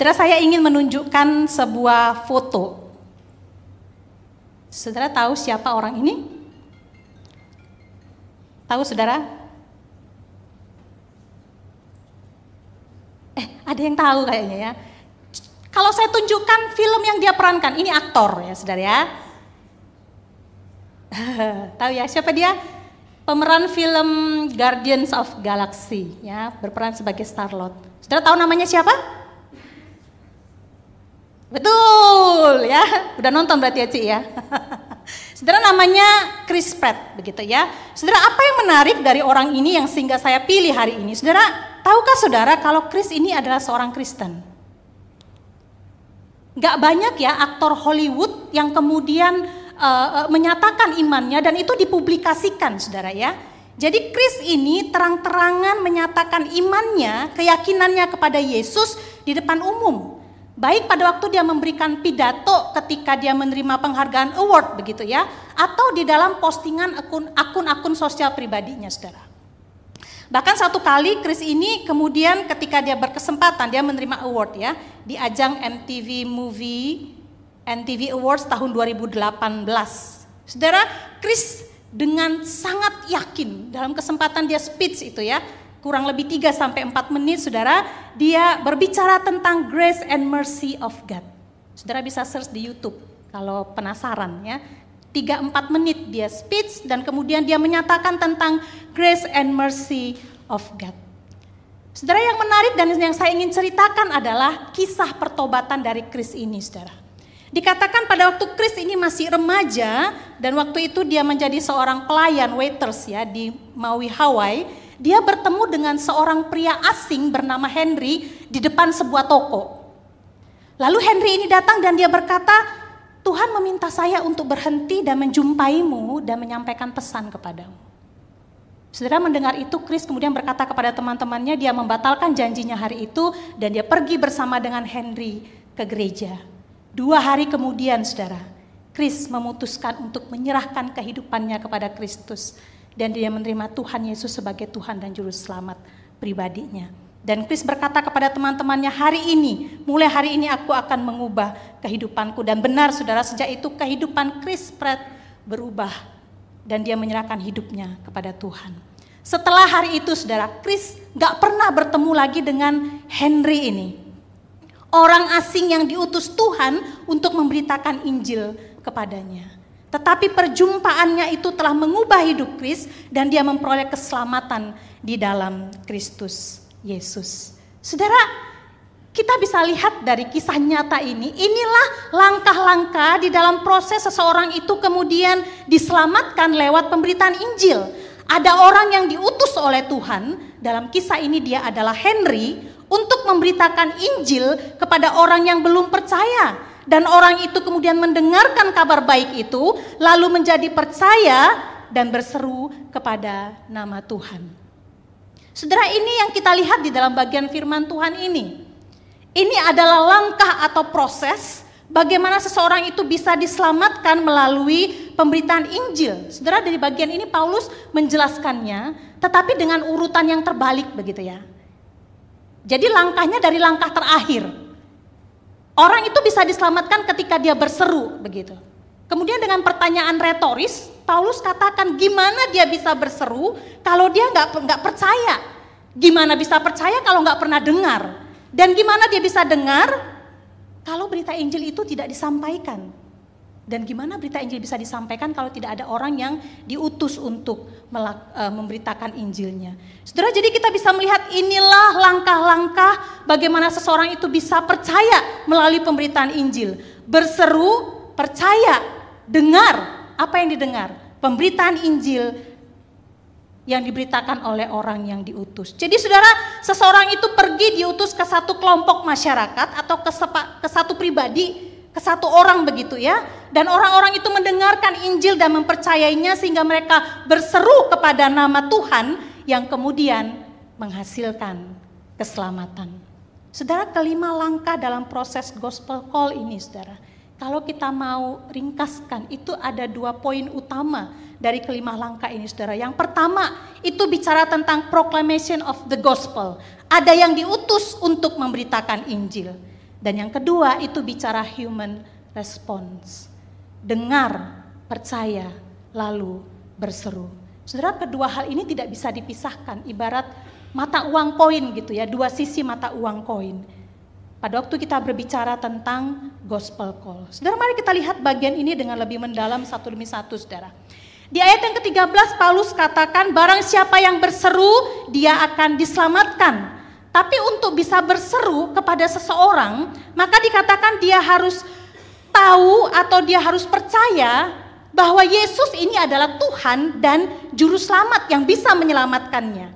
Saudara saya ingin menunjukkan sebuah foto. Saudara tahu siapa orang ini? Tahu saudara? Eh, ada yang tahu kayaknya ya. Kalau saya tunjukkan film yang dia perankan, ini aktor ya saudara ya. tahu ya siapa dia? Pemeran film Guardians of Galaxy ya, berperan sebagai Star-Lord. Saudara tahu namanya siapa? Betul ya, udah nonton berarti ya Ci ya. Saudara namanya Chris Pratt begitu ya. Saudara apa yang menarik dari orang ini yang sehingga saya pilih hari ini? Saudara, tahukah saudara kalau Chris ini adalah seorang Kristen? Gak banyak ya aktor Hollywood yang kemudian uh, menyatakan imannya dan itu dipublikasikan saudara ya. Jadi Chris ini terang-terangan menyatakan imannya, keyakinannya kepada Yesus di depan umum. Baik pada waktu dia memberikan pidato ketika dia menerima penghargaan award begitu ya, atau di dalam postingan akun-akun sosial pribadinya saudara. Bahkan satu kali Chris ini kemudian ketika dia berkesempatan dia menerima award ya di ajang MTV Movie MTV Awards tahun 2018. Saudara, Chris dengan sangat yakin dalam kesempatan dia speech itu ya, kurang lebih 3 sampai 4 menit Saudara, dia berbicara tentang grace and mercy of God. Saudara bisa search di YouTube kalau penasaran ya. 3 4 menit dia speech dan kemudian dia menyatakan tentang grace and mercy of God. Saudara yang menarik dan yang saya ingin ceritakan adalah kisah pertobatan dari Chris ini, Saudara. Dikatakan pada waktu Chris ini masih remaja dan waktu itu dia menjadi seorang pelayan waiters ya di Maui Hawaii dia bertemu dengan seorang pria asing bernama Henry di depan sebuah toko. Lalu Henry ini datang dan dia berkata, Tuhan meminta saya untuk berhenti dan menjumpaimu dan menyampaikan pesan kepadamu. Saudara mendengar itu, Chris kemudian berkata kepada teman-temannya, dia membatalkan janjinya hari itu dan dia pergi bersama dengan Henry ke gereja. Dua hari kemudian, saudara, Chris memutuskan untuk menyerahkan kehidupannya kepada Kristus dan dia menerima Tuhan Yesus sebagai Tuhan dan Juru Selamat pribadinya. Dan Chris berkata kepada teman-temannya, hari ini, mulai hari ini aku akan mengubah kehidupanku. Dan benar saudara, sejak itu kehidupan Chris Pratt berubah. Dan dia menyerahkan hidupnya kepada Tuhan. Setelah hari itu saudara, Chris gak pernah bertemu lagi dengan Henry ini. Orang asing yang diutus Tuhan untuk memberitakan Injil kepadanya. Tetapi perjumpaannya itu telah mengubah hidup Kris dan dia memperoleh keselamatan di dalam Kristus Yesus. Saudara, kita bisa lihat dari kisah nyata ini, inilah langkah-langkah di dalam proses seseorang itu kemudian diselamatkan lewat pemberitaan Injil. Ada orang yang diutus oleh Tuhan, dalam kisah ini dia adalah Henry, untuk memberitakan Injil kepada orang yang belum percaya dan orang itu kemudian mendengarkan kabar baik itu, lalu menjadi percaya dan berseru kepada nama Tuhan. Saudara, ini yang kita lihat di dalam bagian firman Tuhan ini. Ini adalah langkah atau proses bagaimana seseorang itu bisa diselamatkan melalui pemberitaan Injil. Saudara, dari bagian ini Paulus menjelaskannya, tetapi dengan urutan yang terbalik begitu ya. Jadi langkahnya dari langkah terakhir, Orang itu bisa diselamatkan ketika dia berseru begitu. Kemudian dengan pertanyaan retoris, Paulus katakan gimana dia bisa berseru kalau dia nggak nggak percaya? Gimana bisa percaya kalau nggak pernah dengar? Dan gimana dia bisa dengar kalau berita Injil itu tidak disampaikan? Dan gimana berita Injil bisa disampaikan kalau tidak ada orang yang diutus untuk e, memberitakan Injilnya. Saudara, jadi kita bisa melihat inilah langkah-langkah bagaimana seseorang itu bisa percaya melalui pemberitaan Injil. Berseru, percaya, dengar. Apa yang didengar? Pemberitaan Injil yang diberitakan oleh orang yang diutus. Jadi saudara, seseorang itu pergi diutus ke satu kelompok masyarakat atau ke, sepa, ke satu pribadi ke satu orang begitu ya. Dan orang-orang itu mendengarkan Injil dan mempercayainya sehingga mereka berseru kepada nama Tuhan yang kemudian menghasilkan keselamatan. Saudara, kelima langkah dalam proses gospel call ini, saudara. Kalau kita mau ringkaskan, itu ada dua poin utama dari kelima langkah ini, saudara. Yang pertama, itu bicara tentang proclamation of the gospel. Ada yang diutus untuk memberitakan Injil. Dan yang kedua itu bicara human response. Dengar, percaya, lalu berseru. Saudara, kedua hal ini tidak bisa dipisahkan, ibarat mata uang koin gitu ya, dua sisi mata uang koin. Pada waktu kita berbicara tentang gospel call. Saudara, mari kita lihat bagian ini dengan lebih mendalam satu demi satu, saudara. Di ayat yang ke-13 Paulus katakan barang siapa yang berseru dia akan diselamatkan. Tapi untuk bisa berseru kepada seseorang, maka dikatakan dia harus tahu atau dia harus percaya bahwa Yesus ini adalah Tuhan dan juru selamat yang bisa menyelamatkannya.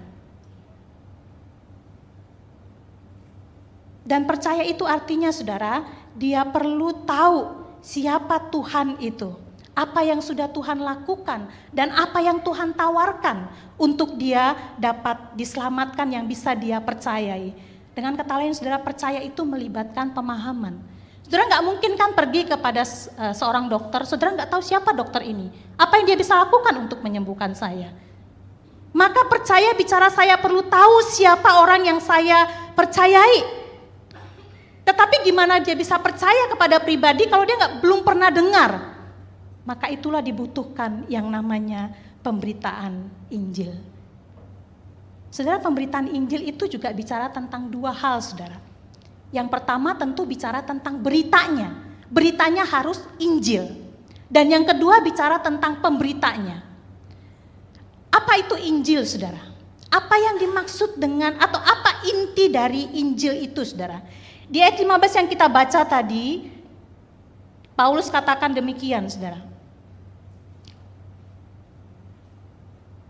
Dan percaya itu artinya saudara, dia perlu tahu siapa Tuhan itu apa yang sudah Tuhan lakukan dan apa yang Tuhan tawarkan untuk dia dapat diselamatkan yang bisa dia percayai. Dengan kata lain saudara percaya itu melibatkan pemahaman. Saudara nggak mungkin kan pergi kepada uh, seorang dokter, saudara nggak tahu siapa dokter ini. Apa yang dia bisa lakukan untuk menyembuhkan saya. Maka percaya bicara saya perlu tahu siapa orang yang saya percayai. Tetapi gimana dia bisa percaya kepada pribadi kalau dia nggak belum pernah dengar maka itulah dibutuhkan yang namanya pemberitaan Injil. Saudara, pemberitaan Injil itu juga bicara tentang dua hal, saudara. Yang pertama tentu bicara tentang beritanya. Beritanya harus Injil. Dan yang kedua bicara tentang pemberitanya. Apa itu Injil, saudara? Apa yang dimaksud dengan atau apa inti dari Injil itu, saudara? Di ayat 15 yang kita baca tadi, Paulus katakan demikian, saudara.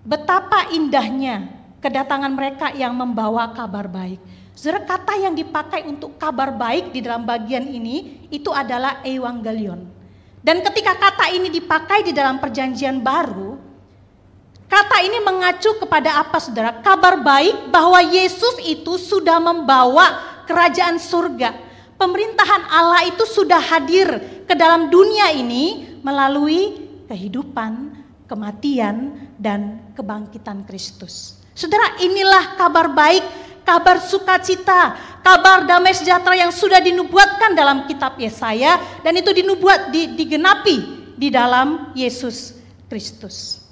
Betapa indahnya kedatangan mereka yang membawa kabar baik. Saudara, kata yang dipakai untuk kabar baik di dalam bagian ini itu adalah evangelion. Dan ketika kata ini dipakai di dalam perjanjian baru, kata ini mengacu kepada apa saudara? Kabar baik bahwa Yesus itu sudah membawa kerajaan surga. Pemerintahan Allah itu sudah hadir ke dalam dunia ini melalui kehidupan, kematian, dan kebangkitan Kristus. Saudara, inilah kabar baik, kabar sukacita, kabar damai sejahtera yang sudah dinubuatkan dalam kitab Yesaya dan itu dinubuat di, digenapi di dalam Yesus Kristus.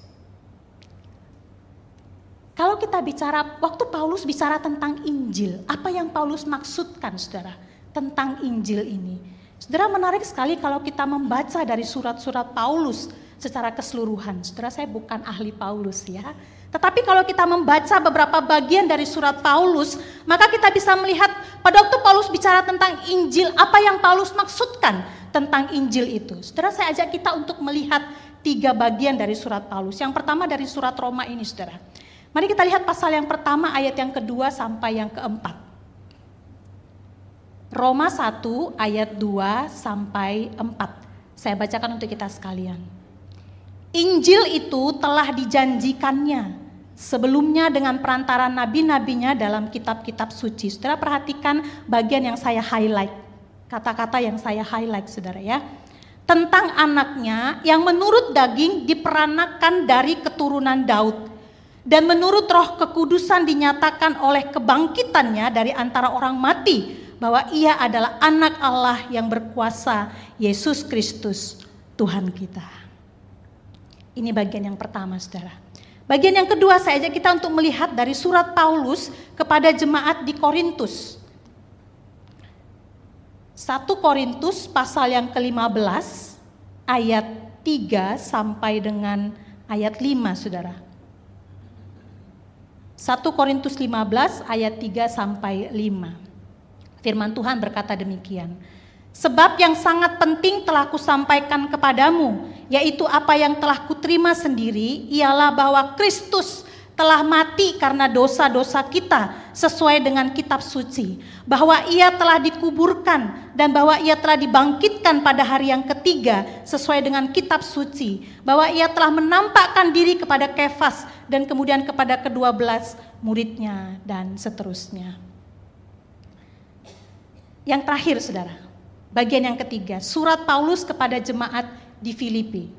Kalau kita bicara, waktu Paulus bicara tentang Injil, apa yang Paulus maksudkan saudara tentang Injil ini? Saudara menarik sekali kalau kita membaca dari surat-surat Paulus secara keseluruhan. Saudara saya bukan ahli Paulus ya. Tetapi kalau kita membaca beberapa bagian dari surat Paulus, maka kita bisa melihat pada waktu Paulus bicara tentang Injil, apa yang Paulus maksudkan tentang Injil itu. Saudara saya ajak kita untuk melihat tiga bagian dari surat Paulus. Yang pertama dari surat Roma ini saudara. Mari kita lihat pasal yang pertama ayat yang kedua sampai yang keempat. Roma 1 ayat 2 sampai 4. Saya bacakan untuk kita sekalian. Injil itu telah dijanjikannya sebelumnya dengan perantara nabi-nabinya dalam kitab-kitab suci. Saudara perhatikan bagian yang saya highlight. Kata-kata yang saya highlight saudara ya. Tentang anaknya yang menurut daging diperanakan dari keturunan Daud. Dan menurut roh kekudusan dinyatakan oleh kebangkitannya dari antara orang mati. Bahwa ia adalah anak Allah yang berkuasa Yesus Kristus Tuhan kita. Ini bagian yang pertama, saudara. Bagian yang kedua saya ajak kita untuk melihat dari surat Paulus kepada jemaat di Korintus. 1 Korintus pasal yang ke-15 ayat 3 sampai dengan ayat 5 Saudara. 1 Korintus 15 ayat 3 sampai 5. Firman Tuhan berkata demikian. Sebab yang sangat penting telah kusampaikan kepadamu, yaitu apa yang telah kuterima sendiri, ialah bahwa Kristus telah mati karena dosa-dosa kita sesuai dengan kitab suci. Bahwa ia telah dikuburkan dan bahwa ia telah dibangkitkan pada hari yang ketiga sesuai dengan kitab suci. Bahwa ia telah menampakkan diri kepada Kefas dan kemudian kepada kedua belas muridnya dan seterusnya. Yang terakhir saudara, Bagian yang ketiga, surat Paulus kepada jemaat di Filipi.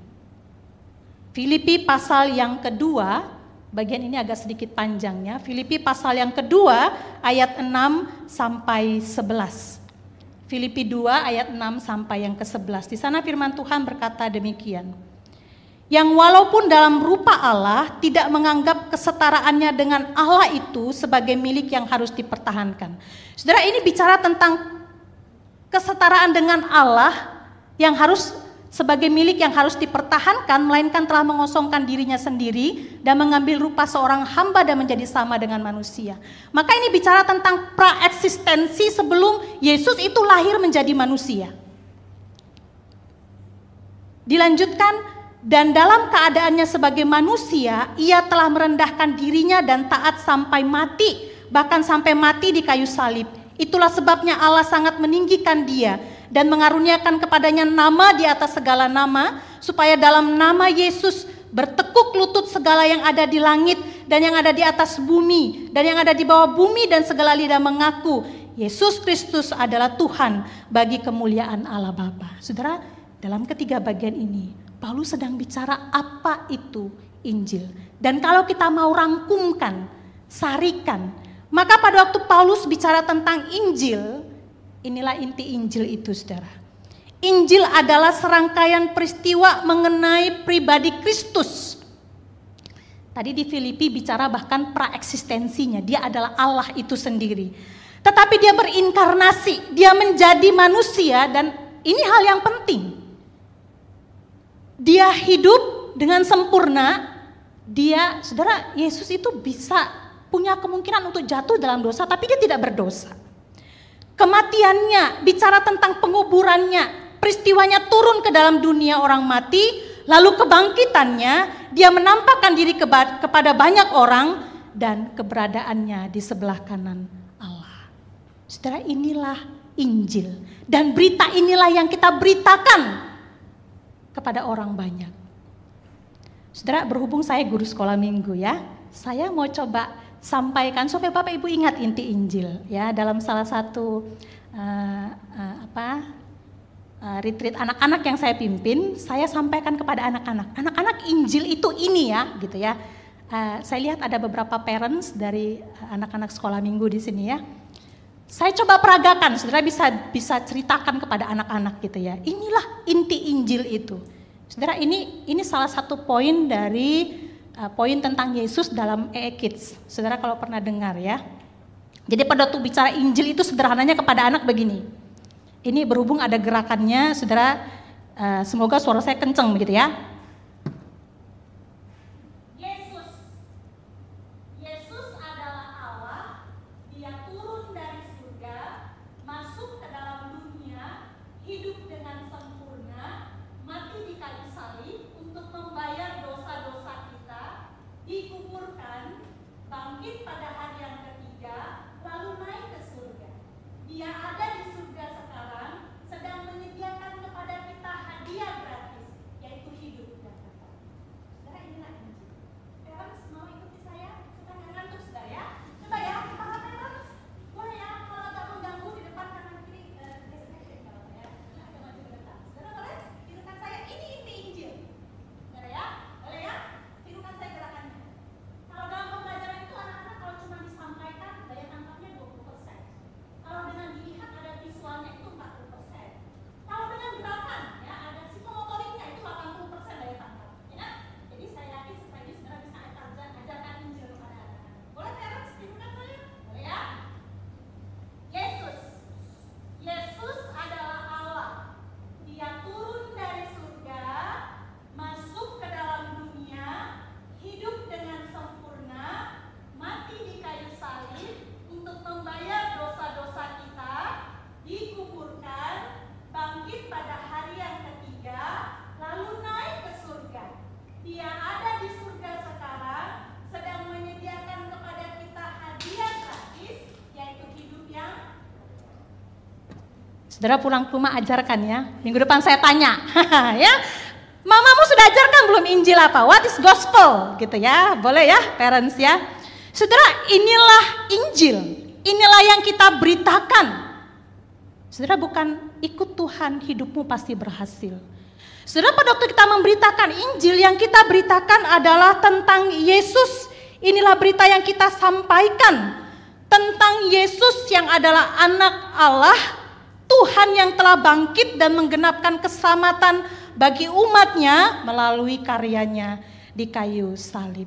Filipi pasal yang kedua, bagian ini agak sedikit panjangnya. Filipi pasal yang kedua ayat 6 sampai 11. Filipi 2 ayat 6 sampai yang ke-11. Di sana firman Tuhan berkata demikian. Yang walaupun dalam rupa Allah tidak menganggap kesetaraannya dengan Allah itu sebagai milik yang harus dipertahankan. Saudara ini bicara tentang kesetaraan dengan Allah yang harus sebagai milik yang harus dipertahankan, melainkan telah mengosongkan dirinya sendiri dan mengambil rupa seorang hamba dan menjadi sama dengan manusia. Maka ini bicara tentang praeksistensi sebelum Yesus itu lahir menjadi manusia. Dilanjutkan, dan dalam keadaannya sebagai manusia, ia telah merendahkan dirinya dan taat sampai mati, bahkan sampai mati di kayu salib. Itulah sebabnya Allah sangat meninggikan dia dan mengaruniakan kepadanya nama di atas segala nama, supaya dalam nama Yesus bertekuk lutut segala yang ada di langit dan yang ada di atas bumi dan yang ada di bawah bumi dan segala lidah mengaku Yesus Kristus adalah Tuhan bagi kemuliaan Allah Bapa. Saudara, dalam ketiga bagian ini Paulus sedang bicara apa itu Injil. Dan kalau kita mau rangkumkan, sarikan, maka pada waktu Paulus bicara tentang Injil, Inilah inti Injil itu saudara. Injil adalah serangkaian peristiwa mengenai pribadi Kristus. Tadi di Filipi bicara bahkan praeksistensinya, dia adalah Allah itu sendiri. Tetapi dia berinkarnasi, dia menjadi manusia dan ini hal yang penting. Dia hidup dengan sempurna, dia, saudara, Yesus itu bisa punya kemungkinan untuk jatuh dalam dosa, tapi dia tidak berdosa kematiannya, bicara tentang penguburannya, peristiwanya turun ke dalam dunia orang mati, lalu kebangkitannya, dia menampakkan diri kepada banyak orang dan keberadaannya di sebelah kanan Allah. Saudara inilah Injil dan berita inilah yang kita beritakan kepada orang banyak. Saudara berhubung saya guru sekolah minggu ya, saya mau coba sampaikan supaya Bapak Ibu ingat inti Injil ya dalam salah satu uh, uh, apa uh, retreat anak-anak yang saya pimpin, saya sampaikan kepada anak-anak, anak-anak Injil itu ini ya, gitu ya. Uh, saya lihat ada beberapa parents dari anak-anak sekolah minggu di sini ya. Saya coba peragakan, saudara bisa bisa ceritakan kepada anak-anak gitu ya. Inilah inti Injil itu. Saudara ini ini salah satu poin dari uh, poin tentang Yesus dalam EE Kids. Saudara kalau pernah dengar ya. Jadi pada waktu bicara Injil itu sederhananya kepada anak begini. Ini berhubung ada gerakannya, saudara, uh, semoga suara saya kenceng begitu ya. bangkit pada hari yang ketiga, lalu naik ke surga. Dia ada di Saudara pulang ke rumah ajarkan ya. Minggu depan saya tanya, ya. Mamamu sudah ajarkan belum Injil apa? What is gospel? Gitu ya. Boleh ya, parents ya. Saudara, inilah Injil. Inilah yang kita beritakan. Saudara bukan ikut Tuhan, hidupmu pasti berhasil. Saudara pada waktu kita memberitakan Injil, yang kita beritakan adalah tentang Yesus. Inilah berita yang kita sampaikan tentang Yesus yang adalah anak Allah Tuhan yang telah bangkit dan menggenapkan keselamatan bagi umatnya melalui karyanya di kayu salib.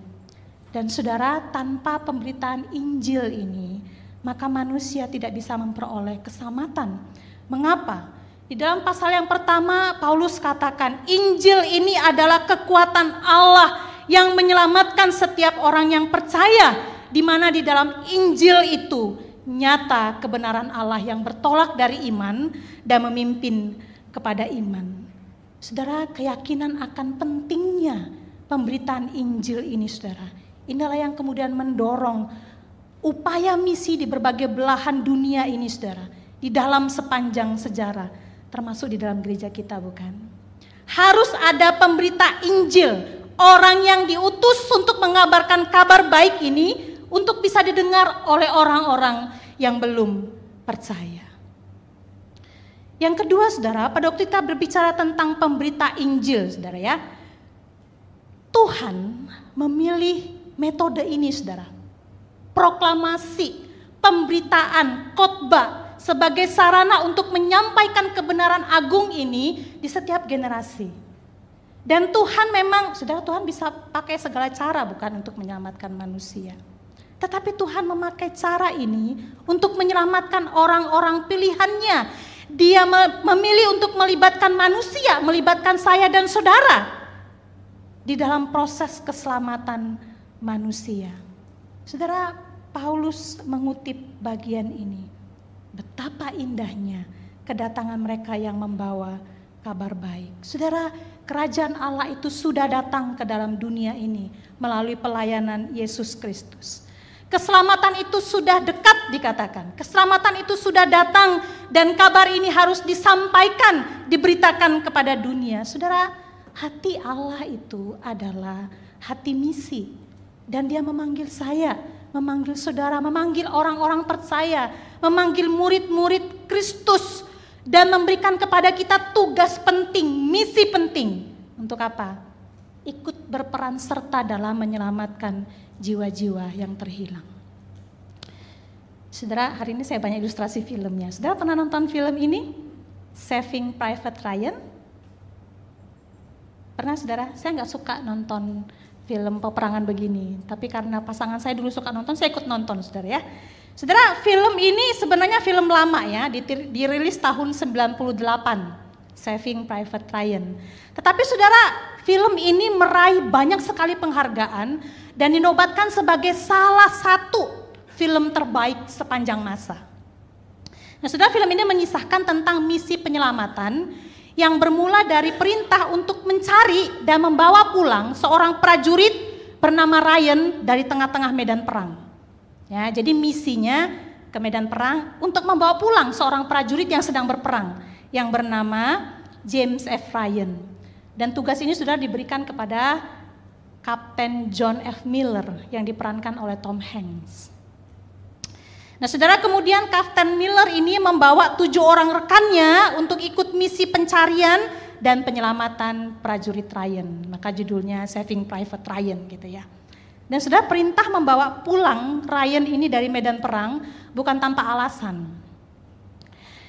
Dan saudara, tanpa pemberitaan Injil ini, maka manusia tidak bisa memperoleh keselamatan. Mengapa? Di dalam pasal yang pertama, Paulus katakan, Injil ini adalah kekuatan Allah yang menyelamatkan setiap orang yang percaya, di mana di dalam Injil itu nyata kebenaran Allah yang bertolak dari iman dan memimpin kepada iman. Saudara, keyakinan akan pentingnya pemberitaan Injil ini, saudara. Inilah yang kemudian mendorong upaya misi di berbagai belahan dunia ini, saudara. Di dalam sepanjang sejarah, termasuk di dalam gereja kita, bukan? Harus ada pemberita Injil, orang yang diutus untuk mengabarkan kabar baik ini untuk bisa didengar oleh orang-orang yang belum percaya. Yang kedua, saudara, pada waktu kita berbicara tentang pemberita Injil, saudara ya, Tuhan memilih metode ini, saudara. Proklamasi, pemberitaan, khotbah sebagai sarana untuk menyampaikan kebenaran agung ini di setiap generasi. Dan Tuhan memang, saudara Tuhan bisa pakai segala cara bukan untuk menyelamatkan manusia. Tetapi Tuhan memakai cara ini untuk menyelamatkan orang-orang pilihannya. Dia memilih untuk melibatkan manusia, melibatkan saya dan saudara di dalam proses keselamatan manusia. Saudara, Paulus mengutip bagian ini. Betapa indahnya kedatangan mereka yang membawa kabar baik. Saudara, kerajaan Allah itu sudah datang ke dalam dunia ini melalui pelayanan Yesus Kristus. Keselamatan itu sudah dekat dikatakan. Keselamatan itu sudah datang dan kabar ini harus disampaikan, diberitakan kepada dunia. Saudara, hati Allah itu adalah hati misi. Dan dia memanggil saya, memanggil saudara, memanggil orang-orang percaya, memanggil murid-murid Kristus dan memberikan kepada kita tugas penting, misi penting. Untuk apa? Ikut berperan serta dalam menyelamatkan jiwa-jiwa yang terhilang. Saudara, hari ini saya banyak ilustrasi filmnya. Saudara pernah nonton film ini? Saving Private Ryan? Pernah saudara? Saya nggak suka nonton film peperangan begini. Tapi karena pasangan saya dulu suka nonton, saya ikut nonton saudara ya. Saudara, film ini sebenarnya film lama ya, dirilis tahun 98. Saving Private Ryan. Tetapi saudara, film ini meraih banyak sekali penghargaan dan dinobatkan sebagai salah satu film terbaik sepanjang masa. Nah, saudara film ini menyisahkan tentang misi penyelamatan yang bermula dari perintah untuk mencari dan membawa pulang seorang prajurit bernama Ryan dari tengah-tengah medan perang. Ya, jadi misinya ke medan perang untuk membawa pulang seorang prajurit yang sedang berperang yang bernama James F. Ryan. Dan tugas ini sudah diberikan kepada Kapten John F. Miller yang diperankan oleh Tom Hanks. Nah saudara kemudian Kapten Miller ini membawa tujuh orang rekannya untuk ikut misi pencarian dan penyelamatan prajurit Ryan. Maka judulnya Saving Private Ryan gitu ya. Dan sudah perintah membawa pulang Ryan ini dari medan perang bukan tanpa alasan.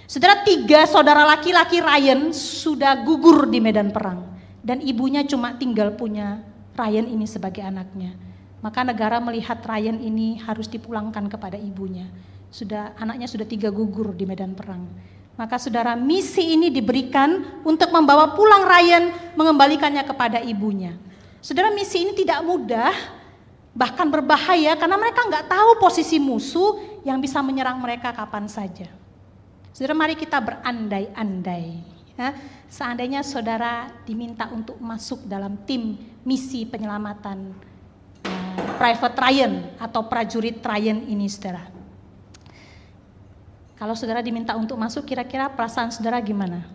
Saudara tiga saudara laki-laki Ryan sudah gugur di medan perang. Dan ibunya cuma tinggal punya Ryan ini sebagai anaknya. Maka negara melihat Ryan ini harus dipulangkan kepada ibunya. Sudah anaknya sudah tiga gugur di medan perang. Maka saudara misi ini diberikan untuk membawa pulang Ryan, mengembalikannya kepada ibunya. Saudara misi ini tidak mudah, bahkan berbahaya karena mereka nggak tahu posisi musuh yang bisa menyerang mereka kapan saja. Saudara mari kita berandai-andai. Ya, seandainya saudara diminta untuk masuk dalam tim misi penyelamatan uh, Private Ryan atau prajurit Ryan ini saudara. Kalau saudara diminta untuk masuk kira-kira perasaan saudara gimana?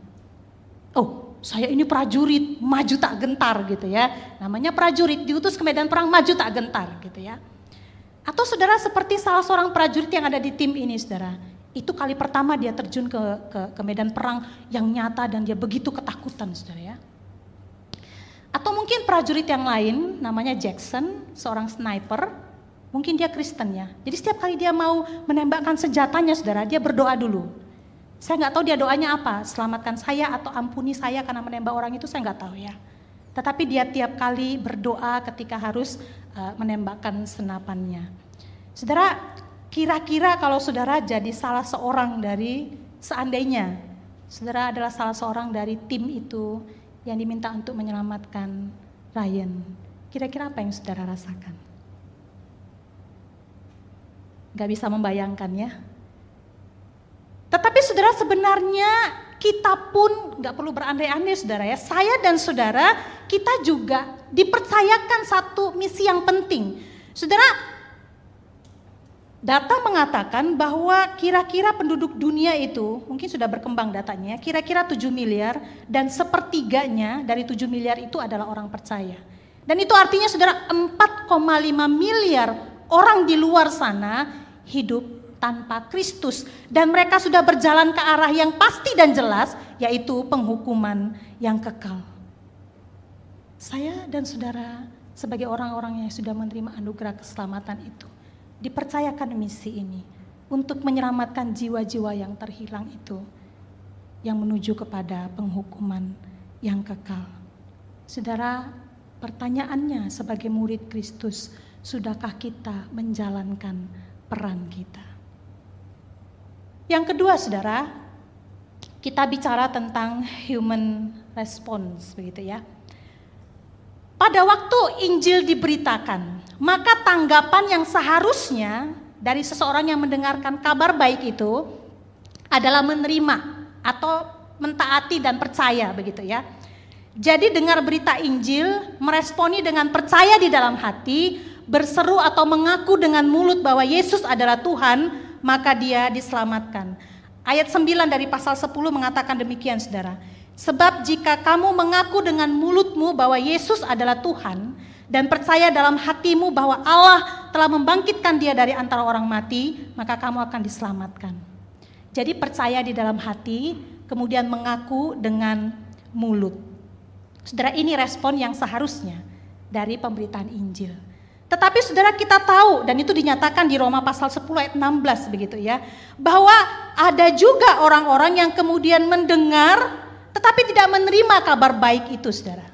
Oh, saya ini prajurit, maju tak gentar gitu ya. Namanya prajurit, diutus ke medan perang, maju tak gentar gitu ya. Atau saudara seperti salah seorang prajurit yang ada di tim ini saudara. Itu kali pertama dia terjun ke, ke, ke medan perang yang nyata dan dia begitu ketakutan saudara ya. Atau mungkin prajurit yang lain namanya Jackson, seorang sniper, mungkin dia Kristen ya. Jadi setiap kali dia mau menembakkan senjatanya saudara, dia berdoa dulu. Saya nggak tahu dia doanya apa, selamatkan saya atau ampuni saya karena menembak orang itu saya nggak tahu ya. Tetapi dia tiap kali berdoa ketika harus uh, menembakkan senapannya. Saudara, kira-kira kalau saudara jadi salah seorang dari seandainya saudara adalah salah seorang dari tim itu yang diminta untuk menyelamatkan Ryan, kira-kira apa yang saudara rasakan? Gak bisa membayangkan ya, tetapi saudara sebenarnya kita pun nggak perlu berandai-andai saudara ya. Saya dan saudara kita juga dipercayakan satu misi yang penting. Saudara, data mengatakan bahwa kira-kira penduduk dunia itu, mungkin sudah berkembang datanya, kira-kira 7 miliar dan sepertiganya dari 7 miliar itu adalah orang percaya. Dan itu artinya saudara 4,5 miliar orang di luar sana hidup tanpa Kristus dan mereka sudah berjalan ke arah yang pasti dan jelas yaitu penghukuman yang kekal. Saya dan saudara sebagai orang-orang yang sudah menerima anugerah keselamatan itu dipercayakan misi ini untuk menyelamatkan jiwa-jiwa yang terhilang itu yang menuju kepada penghukuman yang kekal. Saudara, pertanyaannya sebagai murid Kristus, sudahkah kita menjalankan peran kita? Yang kedua, saudara, kita bicara tentang human response, begitu ya. Pada waktu Injil diberitakan, maka tanggapan yang seharusnya dari seseorang yang mendengarkan kabar baik itu adalah menerima atau mentaati dan percaya begitu ya. Jadi dengar berita Injil, meresponi dengan percaya di dalam hati, berseru atau mengaku dengan mulut bahwa Yesus adalah Tuhan, maka dia diselamatkan. Ayat 9 dari pasal 10 mengatakan demikian saudara. Sebab jika kamu mengaku dengan mulutmu bahwa Yesus adalah Tuhan dan percaya dalam hatimu bahwa Allah telah membangkitkan dia dari antara orang mati, maka kamu akan diselamatkan. Jadi percaya di dalam hati, kemudian mengaku dengan mulut. Saudara ini respon yang seharusnya dari pemberitaan Injil. Tetapi saudara kita tahu dan itu dinyatakan di Roma pasal 10 ayat 16 begitu ya. Bahwa ada juga orang-orang yang kemudian mendengar tetapi tidak menerima kabar baik itu saudara.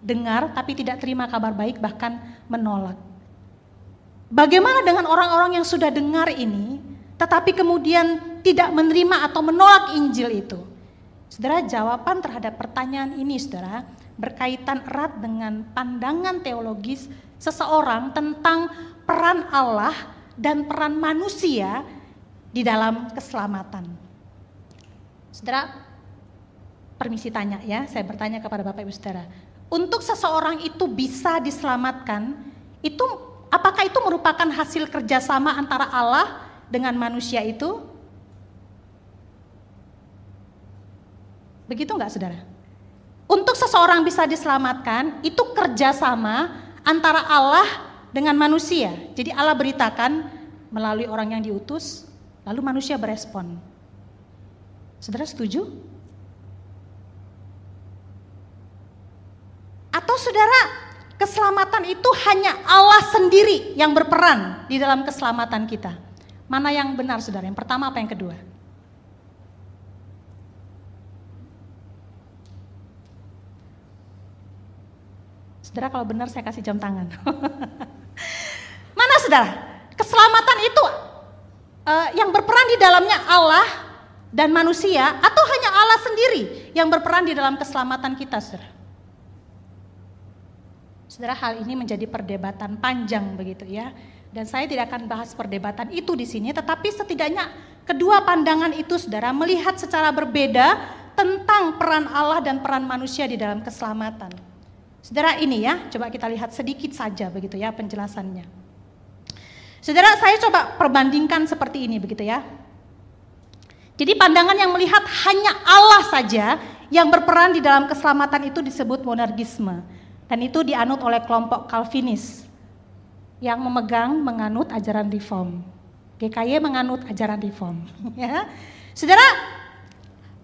Dengar tapi tidak terima kabar baik bahkan menolak. Bagaimana dengan orang-orang yang sudah dengar ini tetapi kemudian tidak menerima atau menolak Injil itu? Saudara jawaban terhadap pertanyaan ini saudara berkaitan erat dengan pandangan teologis seseorang tentang peran Allah dan peran manusia di dalam keselamatan. Saudara, permisi tanya ya, saya bertanya kepada Bapak Ibu Saudara. Untuk seseorang itu bisa diselamatkan, itu apakah itu merupakan hasil kerjasama antara Allah dengan manusia itu? Begitu enggak saudara? Untuk seseorang bisa diselamatkan, itu kerjasama antara Allah dengan manusia. Jadi Allah beritakan melalui orang yang diutus, lalu manusia berespon. Saudara setuju? Atau saudara, keselamatan itu hanya Allah sendiri yang berperan di dalam keselamatan kita. Mana yang benar saudara? Yang pertama apa yang kedua? Saudara kalau benar saya kasih jam tangan. Mana saudara? Keselamatan itu uh, yang berperan di dalamnya Allah dan manusia atau hanya Allah sendiri yang berperan di dalam keselamatan kita saudara? Saudara hal ini menjadi perdebatan panjang begitu ya. Dan saya tidak akan bahas perdebatan itu di sini, tetapi setidaknya kedua pandangan itu saudara melihat secara berbeda tentang peran Allah dan peran manusia di dalam keselamatan. Saudara ini ya, coba kita lihat sedikit saja begitu ya penjelasannya. Saudara, saya coba perbandingkan seperti ini begitu ya. Jadi pandangan yang melihat hanya Allah saja yang berperan di dalam keselamatan itu disebut monergisme. Dan itu dianut oleh kelompok Calvinis yang memegang menganut ajaran reform. GKY menganut ajaran reform. Ya. Saudara,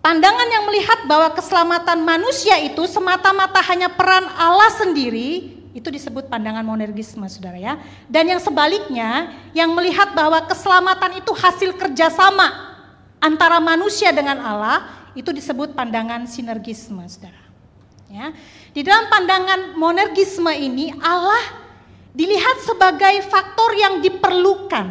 Pandangan yang melihat bahwa keselamatan manusia itu semata-mata hanya peran Allah sendiri, itu disebut pandangan monergisme saudara ya. Dan yang sebaliknya, yang melihat bahwa keselamatan itu hasil kerjasama antara manusia dengan Allah itu disebut pandangan sinergisme, saudara. Ya. Di dalam pandangan monergisme ini Allah dilihat sebagai faktor yang diperlukan,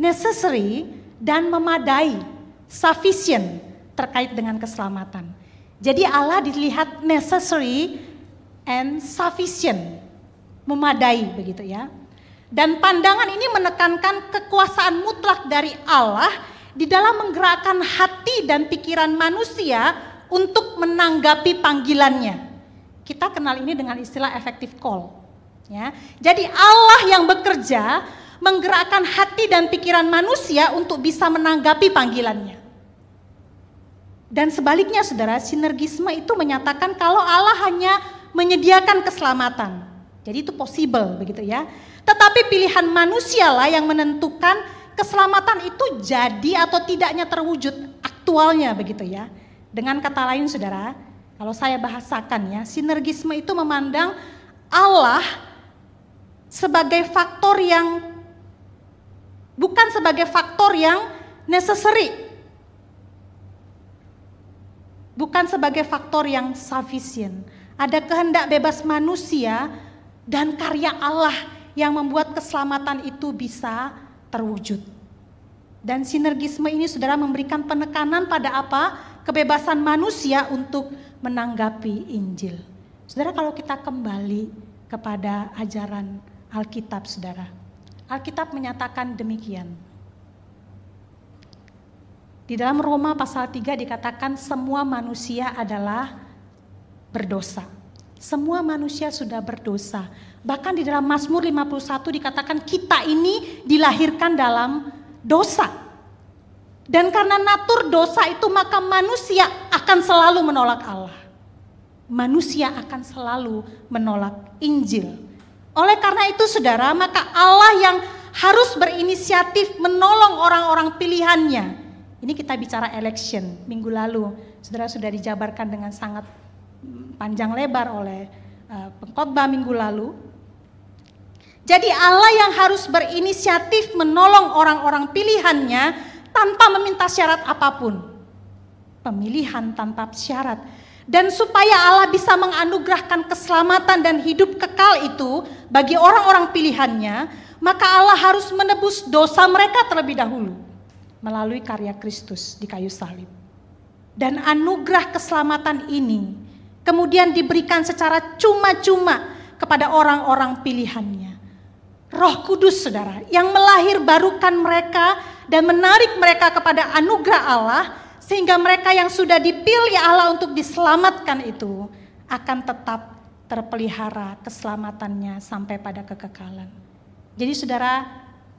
necessary dan memadai, sufficient terkait dengan keselamatan. Jadi Allah dilihat necessary and sufficient, memadai begitu ya. Dan pandangan ini menekankan kekuasaan mutlak dari Allah di dalam menggerakkan hati dan pikiran manusia untuk menanggapi panggilannya. Kita kenal ini dengan istilah effective call. Ya. Jadi Allah yang bekerja menggerakkan hati dan pikiran manusia untuk bisa menanggapi panggilannya. Dan sebaliknya saudara, sinergisme itu menyatakan kalau Allah hanya menyediakan keselamatan. Jadi itu possible begitu ya. Tetapi pilihan manusia lah yang menentukan keselamatan itu jadi atau tidaknya terwujud aktualnya begitu ya. Dengan kata lain saudara, kalau saya bahasakan ya, sinergisme itu memandang Allah sebagai faktor yang bukan sebagai faktor yang necessary bukan sebagai faktor yang sufficient. Ada kehendak bebas manusia dan karya Allah yang membuat keselamatan itu bisa terwujud. Dan sinergisme ini saudara memberikan penekanan pada apa? Kebebasan manusia untuk menanggapi Injil. Saudara kalau kita kembali kepada ajaran Alkitab saudara. Alkitab menyatakan demikian. Di dalam Roma pasal 3 dikatakan semua manusia adalah berdosa. Semua manusia sudah berdosa. Bahkan di dalam Mazmur 51 dikatakan kita ini dilahirkan dalam dosa. Dan karena natur dosa itu maka manusia akan selalu menolak Allah. Manusia akan selalu menolak Injil. Oleh karena itu saudara, maka Allah yang harus berinisiatif menolong orang-orang pilihannya ini kita bicara election minggu lalu, saudara sudah dijabarkan dengan sangat panjang lebar oleh uh, pengkhotbah minggu lalu. Jadi Allah yang harus berinisiatif menolong orang-orang pilihannya tanpa meminta syarat apa pun. Pemilihan tanpa syarat. Dan supaya Allah bisa menganugerahkan keselamatan dan hidup kekal itu bagi orang-orang pilihannya, maka Allah harus menebus dosa mereka terlebih dahulu melalui karya Kristus di kayu salib. Dan anugerah keselamatan ini kemudian diberikan secara cuma-cuma kepada orang-orang pilihannya. Roh Kudus saudara yang melahir barukan mereka dan menarik mereka kepada anugerah Allah sehingga mereka yang sudah dipilih Allah untuk diselamatkan itu akan tetap terpelihara keselamatannya sampai pada kekekalan. Jadi saudara,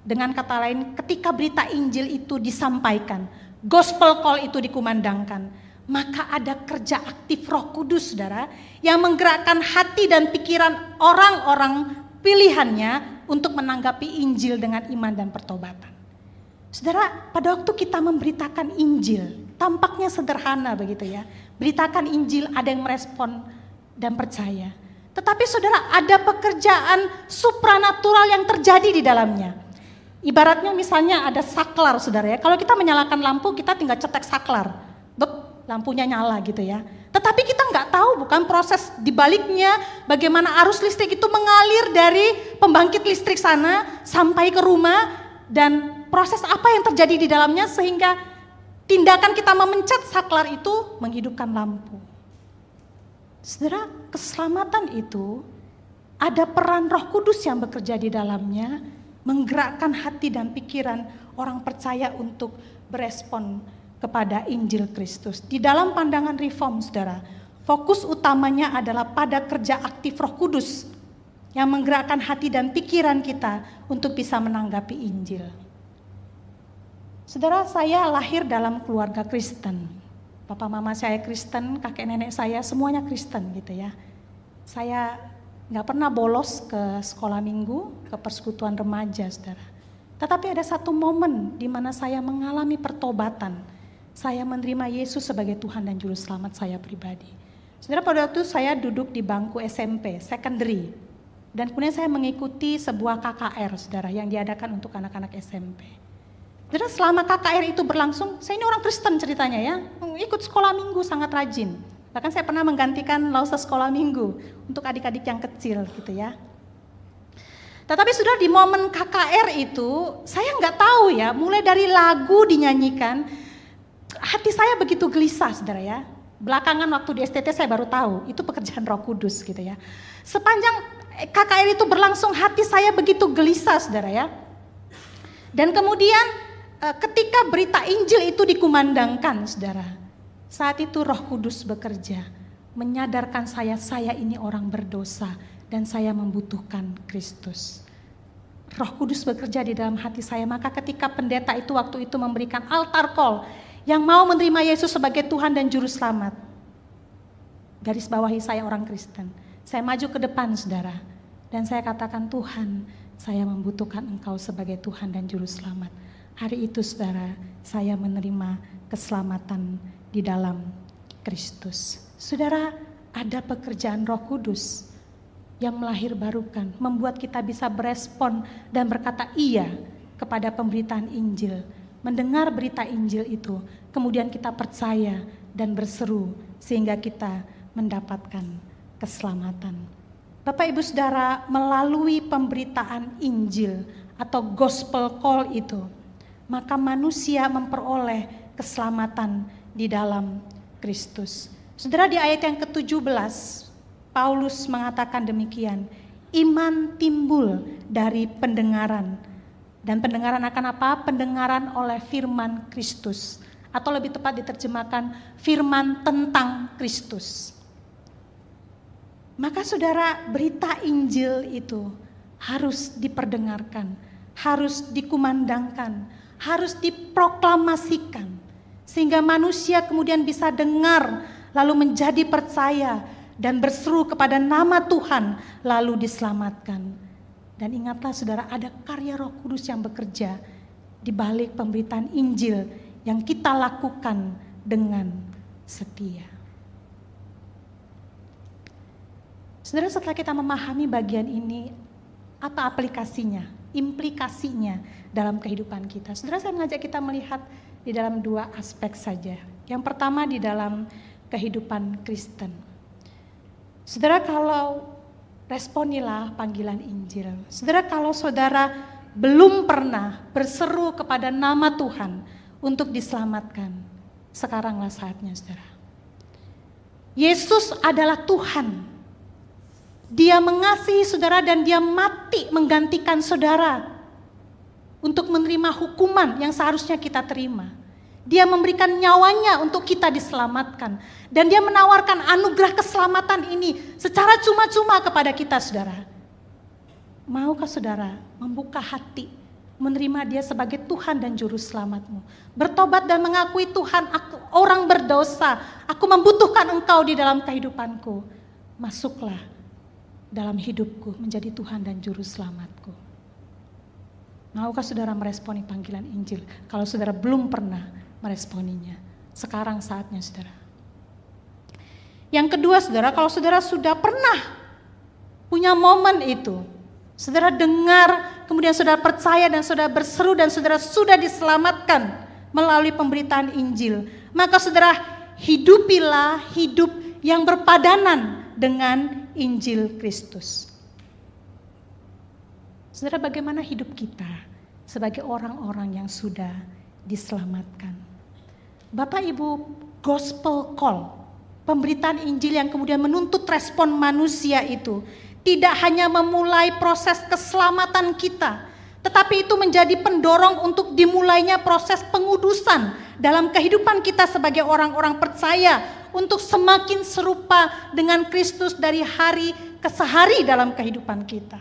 dengan kata lain, ketika berita Injil itu disampaikan, gospel call itu dikumandangkan, maka ada kerja aktif Roh Kudus, saudara, yang menggerakkan hati dan pikiran orang-orang pilihannya untuk menanggapi Injil dengan iman dan pertobatan. Saudara, pada waktu kita memberitakan Injil, tampaknya sederhana begitu ya. Beritakan Injil, ada yang merespon dan percaya. Tetapi saudara, ada pekerjaan supranatural yang terjadi di dalamnya. Ibaratnya misalnya ada saklar saudara ya. Kalau kita menyalakan lampu kita tinggal cetek saklar. Bep, lampunya nyala gitu ya. Tetapi kita nggak tahu bukan proses dibaliknya bagaimana arus listrik itu mengalir dari pembangkit listrik sana sampai ke rumah dan proses apa yang terjadi di dalamnya sehingga tindakan kita memencet saklar itu menghidupkan lampu. Saudara, keselamatan itu ada peran Roh Kudus yang bekerja di dalamnya menggerakkan hati dan pikiran orang percaya untuk berespon kepada Injil Kristus. Di dalam pandangan reform, saudara, fokus utamanya adalah pada kerja aktif Roh Kudus yang menggerakkan hati dan pikiran kita untuk bisa menanggapi Injil. Saudara, saya lahir dalam keluarga Kristen. Papa mama saya Kristen, kakek nenek saya semuanya Kristen gitu ya. Saya nggak pernah bolos ke sekolah minggu, ke persekutuan remaja, saudara. Tetapi ada satu momen di mana saya mengalami pertobatan. Saya menerima Yesus sebagai Tuhan dan Juru Selamat saya pribadi. Saudara pada waktu saya duduk di bangku SMP, secondary. Dan kemudian saya mengikuti sebuah KKR, saudara, yang diadakan untuk anak-anak SMP. Jadi selama KKR itu berlangsung, saya ini orang Kristen ceritanya ya, ikut sekolah minggu sangat rajin. Bahkan saya pernah menggantikan lausa sekolah minggu untuk adik-adik yang kecil gitu ya. Tetapi sudah di momen KKR itu, saya nggak tahu ya, mulai dari lagu dinyanyikan, hati saya begitu gelisah saudara ya. Belakangan waktu di STT saya baru tahu, itu pekerjaan roh kudus gitu ya. Sepanjang KKR itu berlangsung hati saya begitu gelisah saudara ya. Dan kemudian ketika berita Injil itu dikumandangkan, saudara, saat itu Roh Kudus bekerja, menyadarkan saya, saya ini orang berdosa dan saya membutuhkan Kristus. Roh Kudus bekerja di dalam hati saya, maka ketika pendeta itu waktu itu memberikan altar call yang mau menerima Yesus sebagai Tuhan dan Juru Selamat. Garis bawahi saya orang Kristen. Saya maju ke depan saudara. Dan saya katakan Tuhan, saya membutuhkan engkau sebagai Tuhan dan Juru Selamat Hari itu saudara, saya menerima keselamatan di dalam Kristus. Saudara, ada pekerjaan roh kudus yang melahir barukan, membuat kita bisa berespon dan berkata iya kepada pemberitaan Injil. Mendengar berita Injil itu, kemudian kita percaya dan berseru sehingga kita mendapatkan keselamatan. Bapak Ibu Saudara, melalui pemberitaan Injil atau gospel call itu, maka manusia memperoleh keselamatan di dalam Kristus. Saudara di ayat yang ke-17, Paulus mengatakan demikian, iman timbul dari pendengaran. Dan pendengaran akan apa? Pendengaran oleh firman Kristus. Atau lebih tepat diterjemahkan firman tentang Kristus. Maka saudara berita Injil itu harus diperdengarkan, harus dikumandangkan, harus diproklamasikan sehingga manusia kemudian bisa dengar lalu menjadi percaya dan berseru kepada nama Tuhan lalu diselamatkan. Dan ingatlah saudara ada karya Roh Kudus yang bekerja di balik pemberitaan Injil yang kita lakukan dengan setia. Saudara setelah kita memahami bagian ini, apa aplikasinya, implikasinya dalam kehidupan kita. Saudara saya mengajak kita melihat di dalam dua aspek saja. Yang pertama di dalam kehidupan Kristen. Saudara kalau responilah panggilan Injil. Saudara kalau saudara belum pernah berseru kepada nama Tuhan untuk diselamatkan, sekaranglah saatnya saudara. Yesus adalah Tuhan. Dia mengasihi saudara dan dia mati menggantikan saudara untuk menerima hukuman yang seharusnya kita terima. Dia memberikan nyawanya untuk kita diselamatkan. Dan dia menawarkan anugerah keselamatan ini secara cuma-cuma kepada kita saudara. Maukah saudara membuka hati, menerima dia sebagai Tuhan dan Juru Selamatmu. Bertobat dan mengakui Tuhan aku orang berdosa, aku membutuhkan engkau di dalam kehidupanku. Masuklah dalam hidupku menjadi Tuhan dan Juru Selamatku. Maukah saudara meresponi panggilan Injil? Kalau saudara belum pernah meresponinya, sekarang saatnya saudara. Yang kedua saudara, kalau saudara sudah pernah punya momen itu, saudara dengar, kemudian saudara percaya dan saudara berseru dan saudara sudah diselamatkan melalui pemberitaan Injil, maka saudara hidupilah hidup yang berpadanan dengan Injil Kristus. Saudara, bagaimana hidup kita sebagai orang-orang yang sudah diselamatkan? Bapak Ibu, gospel call, pemberitaan Injil yang kemudian menuntut respon manusia itu tidak hanya memulai proses keselamatan kita, tetapi itu menjadi pendorong untuk dimulainya proses pengudusan dalam kehidupan kita sebagai orang-orang percaya untuk semakin serupa dengan Kristus dari hari ke sehari dalam kehidupan kita.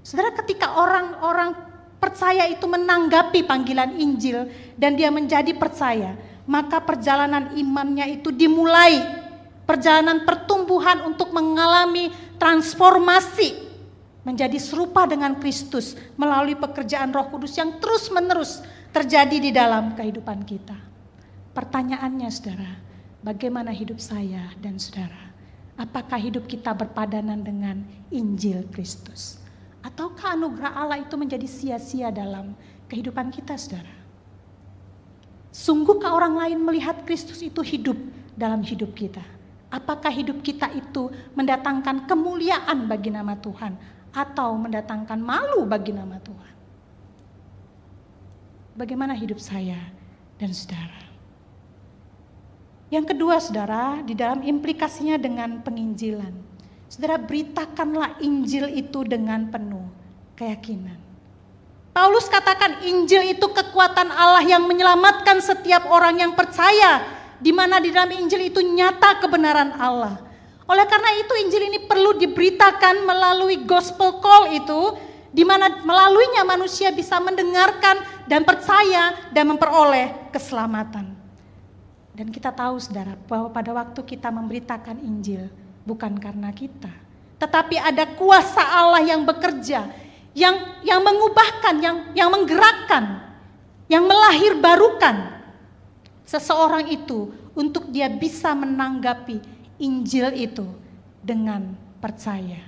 Saudara ketika orang-orang percaya itu menanggapi panggilan Injil dan dia menjadi percaya, maka perjalanan imannya itu dimulai. Perjalanan pertumbuhan untuk mengalami transformasi menjadi serupa dengan Kristus melalui pekerjaan Roh Kudus yang terus-menerus terjadi di dalam kehidupan kita. Pertanyaannya Saudara, bagaimana hidup saya dan Saudara? Apakah hidup kita berpadanan dengan Injil Kristus? Ataukah anugerah Allah itu menjadi sia-sia dalam kehidupan kita, saudara? Sungguhkah orang lain melihat Kristus itu hidup dalam hidup kita? Apakah hidup kita itu mendatangkan kemuliaan bagi nama Tuhan atau mendatangkan malu bagi nama Tuhan? Bagaimana hidup saya dan saudara? Yang kedua, saudara, di dalam implikasinya dengan penginjilan. Saudara, beritakanlah Injil itu dengan penuh keyakinan. Paulus katakan Injil itu kekuatan Allah yang menyelamatkan setiap orang yang percaya, di mana di dalam Injil itu nyata kebenaran Allah. Oleh karena itu Injil ini perlu diberitakan melalui gospel call itu, di mana melaluinya manusia bisa mendengarkan dan percaya dan memperoleh keselamatan. Dan kita tahu saudara bahwa pada waktu kita memberitakan Injil bukan karena kita. Tetapi ada kuasa Allah yang bekerja, yang yang mengubahkan, yang yang menggerakkan, yang melahirbarukan seseorang itu untuk dia bisa menanggapi Injil itu dengan percaya.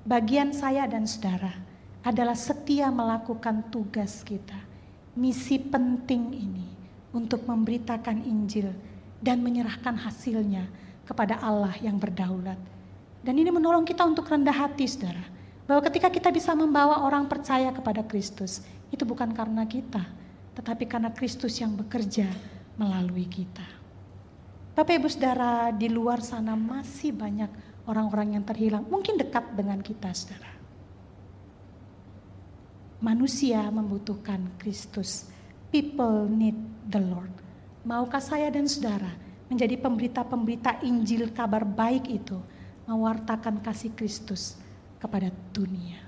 Bagian saya dan saudara adalah setia melakukan tugas kita. Misi penting ini untuk memberitakan Injil dan menyerahkan hasilnya kepada Allah yang berdaulat. Dan ini menolong kita untuk rendah hati, saudara. Bahwa ketika kita bisa membawa orang percaya kepada Kristus, itu bukan karena kita, tetapi karena Kristus yang bekerja melalui kita. Bapak Ibu Saudara, di luar sana masih banyak orang-orang yang terhilang, mungkin dekat dengan kita, Saudara. Manusia membutuhkan Kristus. People need the Lord. Maukah saya dan saudara menjadi pemberita-pemberita Injil kabar baik itu, mewartakan kasih Kristus kepada dunia.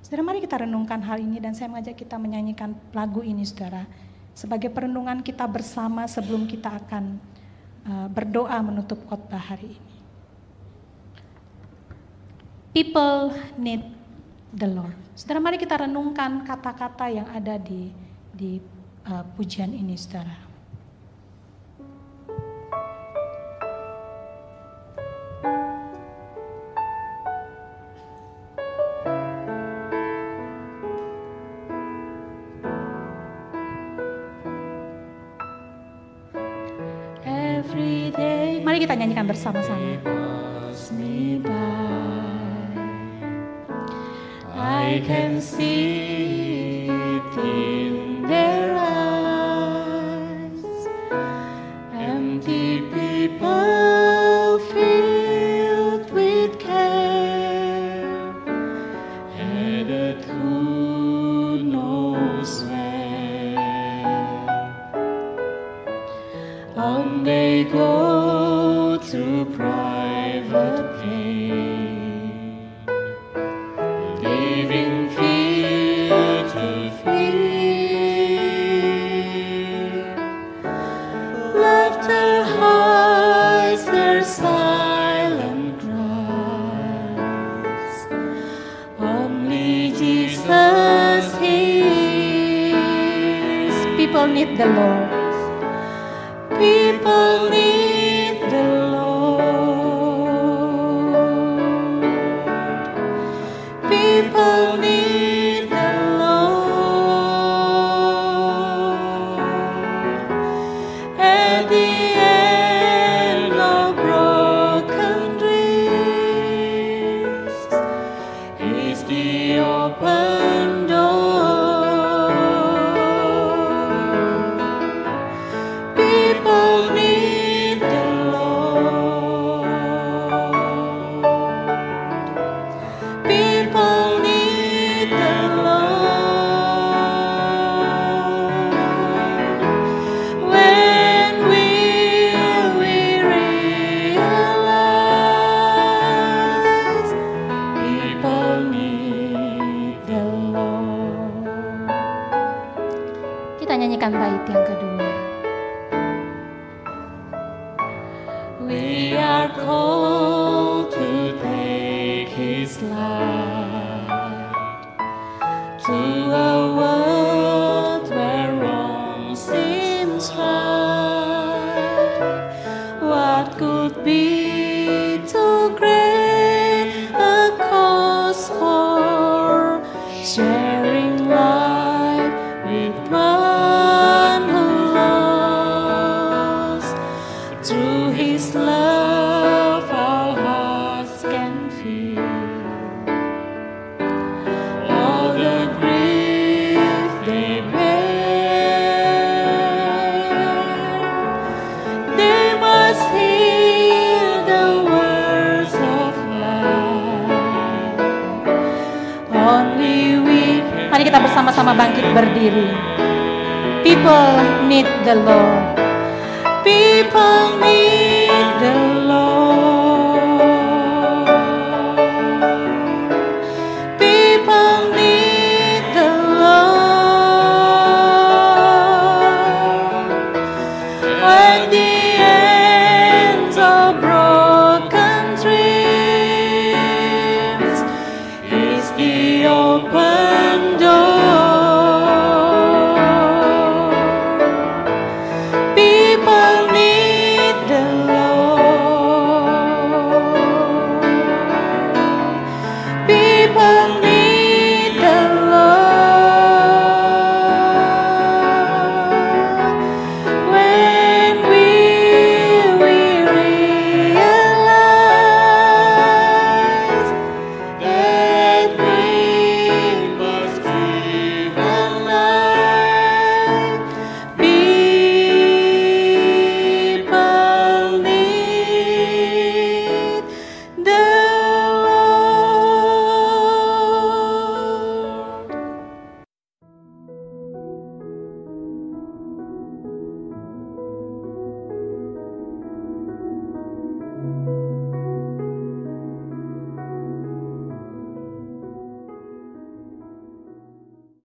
Saudara mari kita renungkan hal ini dan saya mengajak kita menyanyikan lagu ini saudara. Sebagai perenungan kita bersama sebelum kita akan uh, berdoa menutup khotbah hari ini. People need the Lord. Saudara mari kita renungkan kata-kata yang ada di di uh, pujian ini saudara. Mari kita nyanyikan bersama-sama. On they go through private pain, leaving fear to fear. Laughter hides their silent cries. Only Jesus hears. People need the Lord.